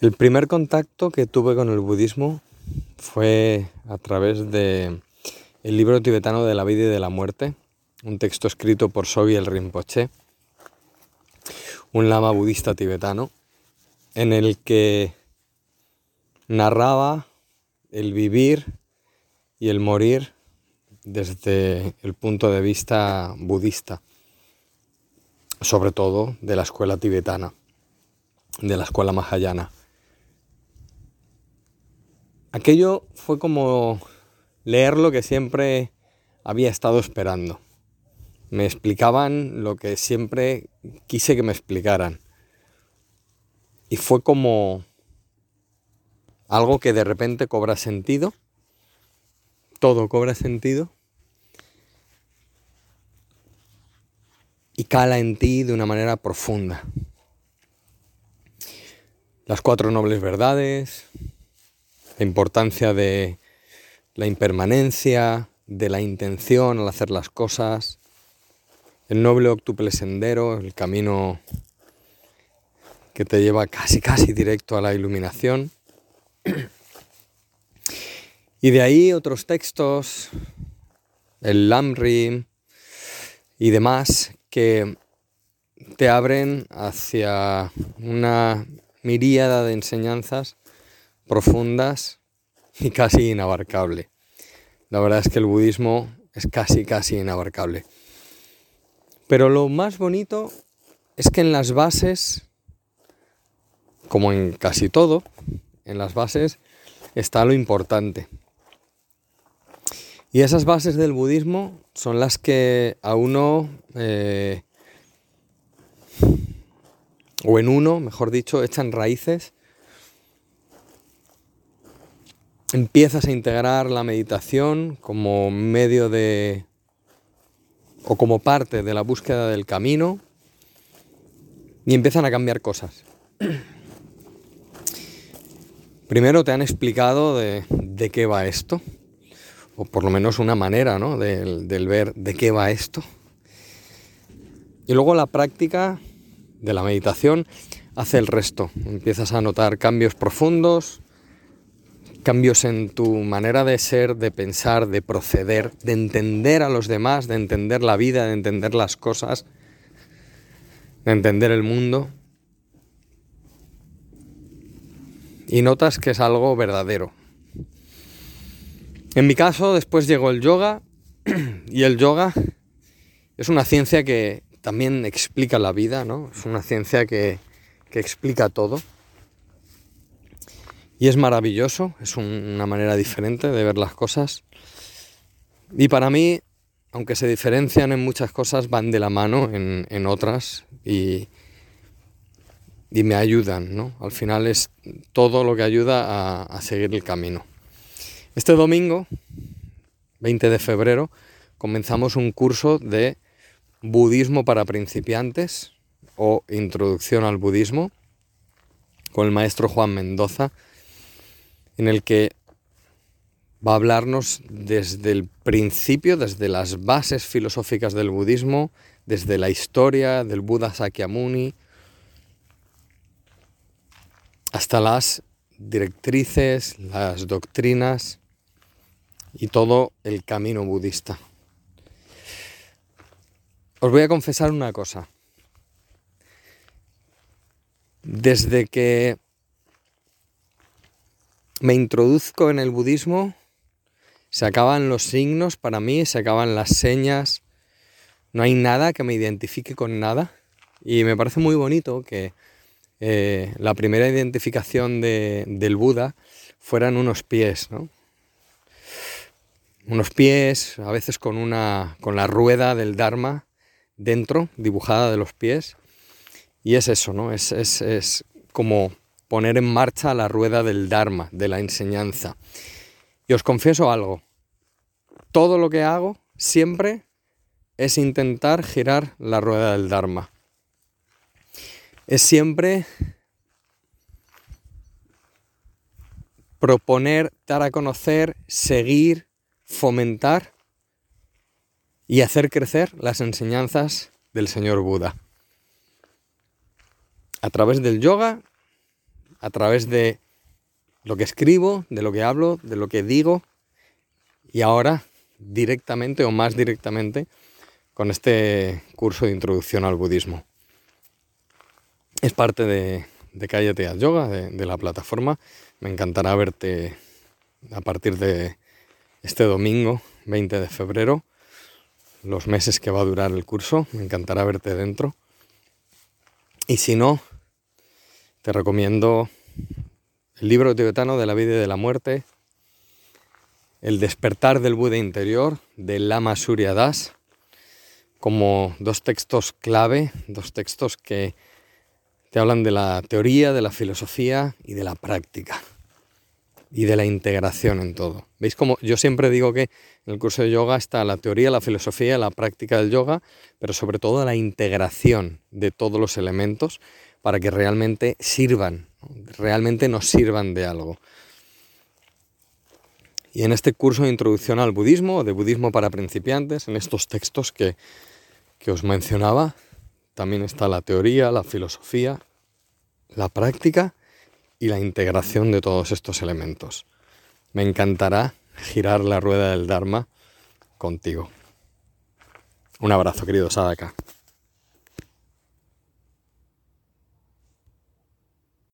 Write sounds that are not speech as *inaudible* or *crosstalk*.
El primer contacto que tuve con el budismo fue a través de el libro tibetano de la vida y de la muerte, un texto escrito por el Rinpoche, un lama budista tibetano, en el que narraba el vivir y el morir desde el punto de vista budista, sobre todo de la escuela tibetana, de la escuela mahayana. Aquello fue como leer lo que siempre había estado esperando. Me explicaban lo que siempre quise que me explicaran. Y fue como algo que de repente cobra sentido. Todo cobra sentido. Y cala en ti de una manera profunda. Las cuatro nobles verdades, la importancia de la impermanencia, de la intención al hacer las cosas, el noble octuple sendero, el camino que te lleva casi casi directo a la iluminación. Y de ahí otros textos, el Lamrim y demás, que te abren hacia una miríada de enseñanzas profundas y casi inabarcable. La verdad es que el budismo es casi, casi inabarcable. Pero lo más bonito es que en las bases, como en casi todo, en las bases está lo importante. Y esas bases del budismo son las que a uno, eh, o en uno, mejor dicho, echan raíces empiezas a integrar la meditación como medio de o como parte de la búsqueda del camino y empiezan a cambiar cosas. *clears throat* Primero te han explicado de, qué va esto, o por lo menos una manera ¿no? del, del ver de qué va esto. Y luego la práctica de la meditación hace el resto. Empiezas a notar cambios profundos, cambios en tu manera de ser, de pensar, de proceder, de entender a los demás, de entender la vida, de entender las cosas, de entender el mundo. Y notas que es algo verdadero. En mi caso, después llegó el yoga, *clears throat* y el yoga es una ciencia que también explica la vida, ¿no? Es una ciencia que, que explica todo. Y es maravilloso, es una manera diferente de ver las cosas. Y para mí, aunque se diferencian en muchas cosas, van de la mano en, otras y, y, me ayudan, ¿no? Al final es todo lo que ayuda a, a seguir el camino. Este domingo, 20 de febrero, comenzamos un curso de budismo para principiantes o introducción al budismo con el maestro Juan Mendoza en el que va a hablarnos desde el principio, desde las bases filosóficas del budismo, desde la historia del Buda Sakyamuni, hasta las directrices, las doctrinas y todo el camino budista. Os voy a confesar una cosa. Desde que me introduzco en el budismo, se acaban los signos para mí, se acaban las señas, no hay nada que me identifique con nada. Y me parece muy bonito que eh, la primera identificación del Buda fueran unos pies, ¿no? Unos pies, a veces con, una, con la rueda del Dharma dentro, dibujada de los pies. Y es eso, ¿no? Es, es como poner en marcha la rueda del Dharma, de la enseñanza. Y os confieso algo, todo lo que hago siempre es intentar girar la rueda del Dharma. Es siempre proponer, dar a conocer, seguir, fomentar y hacer crecer las enseñanzas del Señor Buda. A través del yoga a través de lo que escribo, de lo que hablo, de lo que digo y ahora directamente o más directamente con este curso de introducción al budismo. Es parte de, de Cállate Yoga, de, la plataforma. Me encantará verte a partir de este domingo, 20 de febrero, los meses que va a durar el curso. Me encantará verte dentro. Y si no, te recomiendo el libro tibetano de la vida y de la muerte, El despertar del Buda interior de Lama Surya Das, como dos textos clave, dos textos que te hablan de la teoría, de la filosofía y de la práctica y de la integración en todo. ¿Veis como yo siempre digo que en el curso de yoga está la teoría, la filosofía, la práctica del yoga, pero sobre todo la integración de todos los elementos para que realmente sirvan, realmente nos sirvan de algo. Y en este curso de introducción al budismo, de budismo para principiantes, en estos textos que que os mencionaba, también está la teoría, la filosofía, la práctica y la integración de todos estos elementos. Me encantará girar la rueda del Dharma contigo. Un abrazo, querido Sadaka.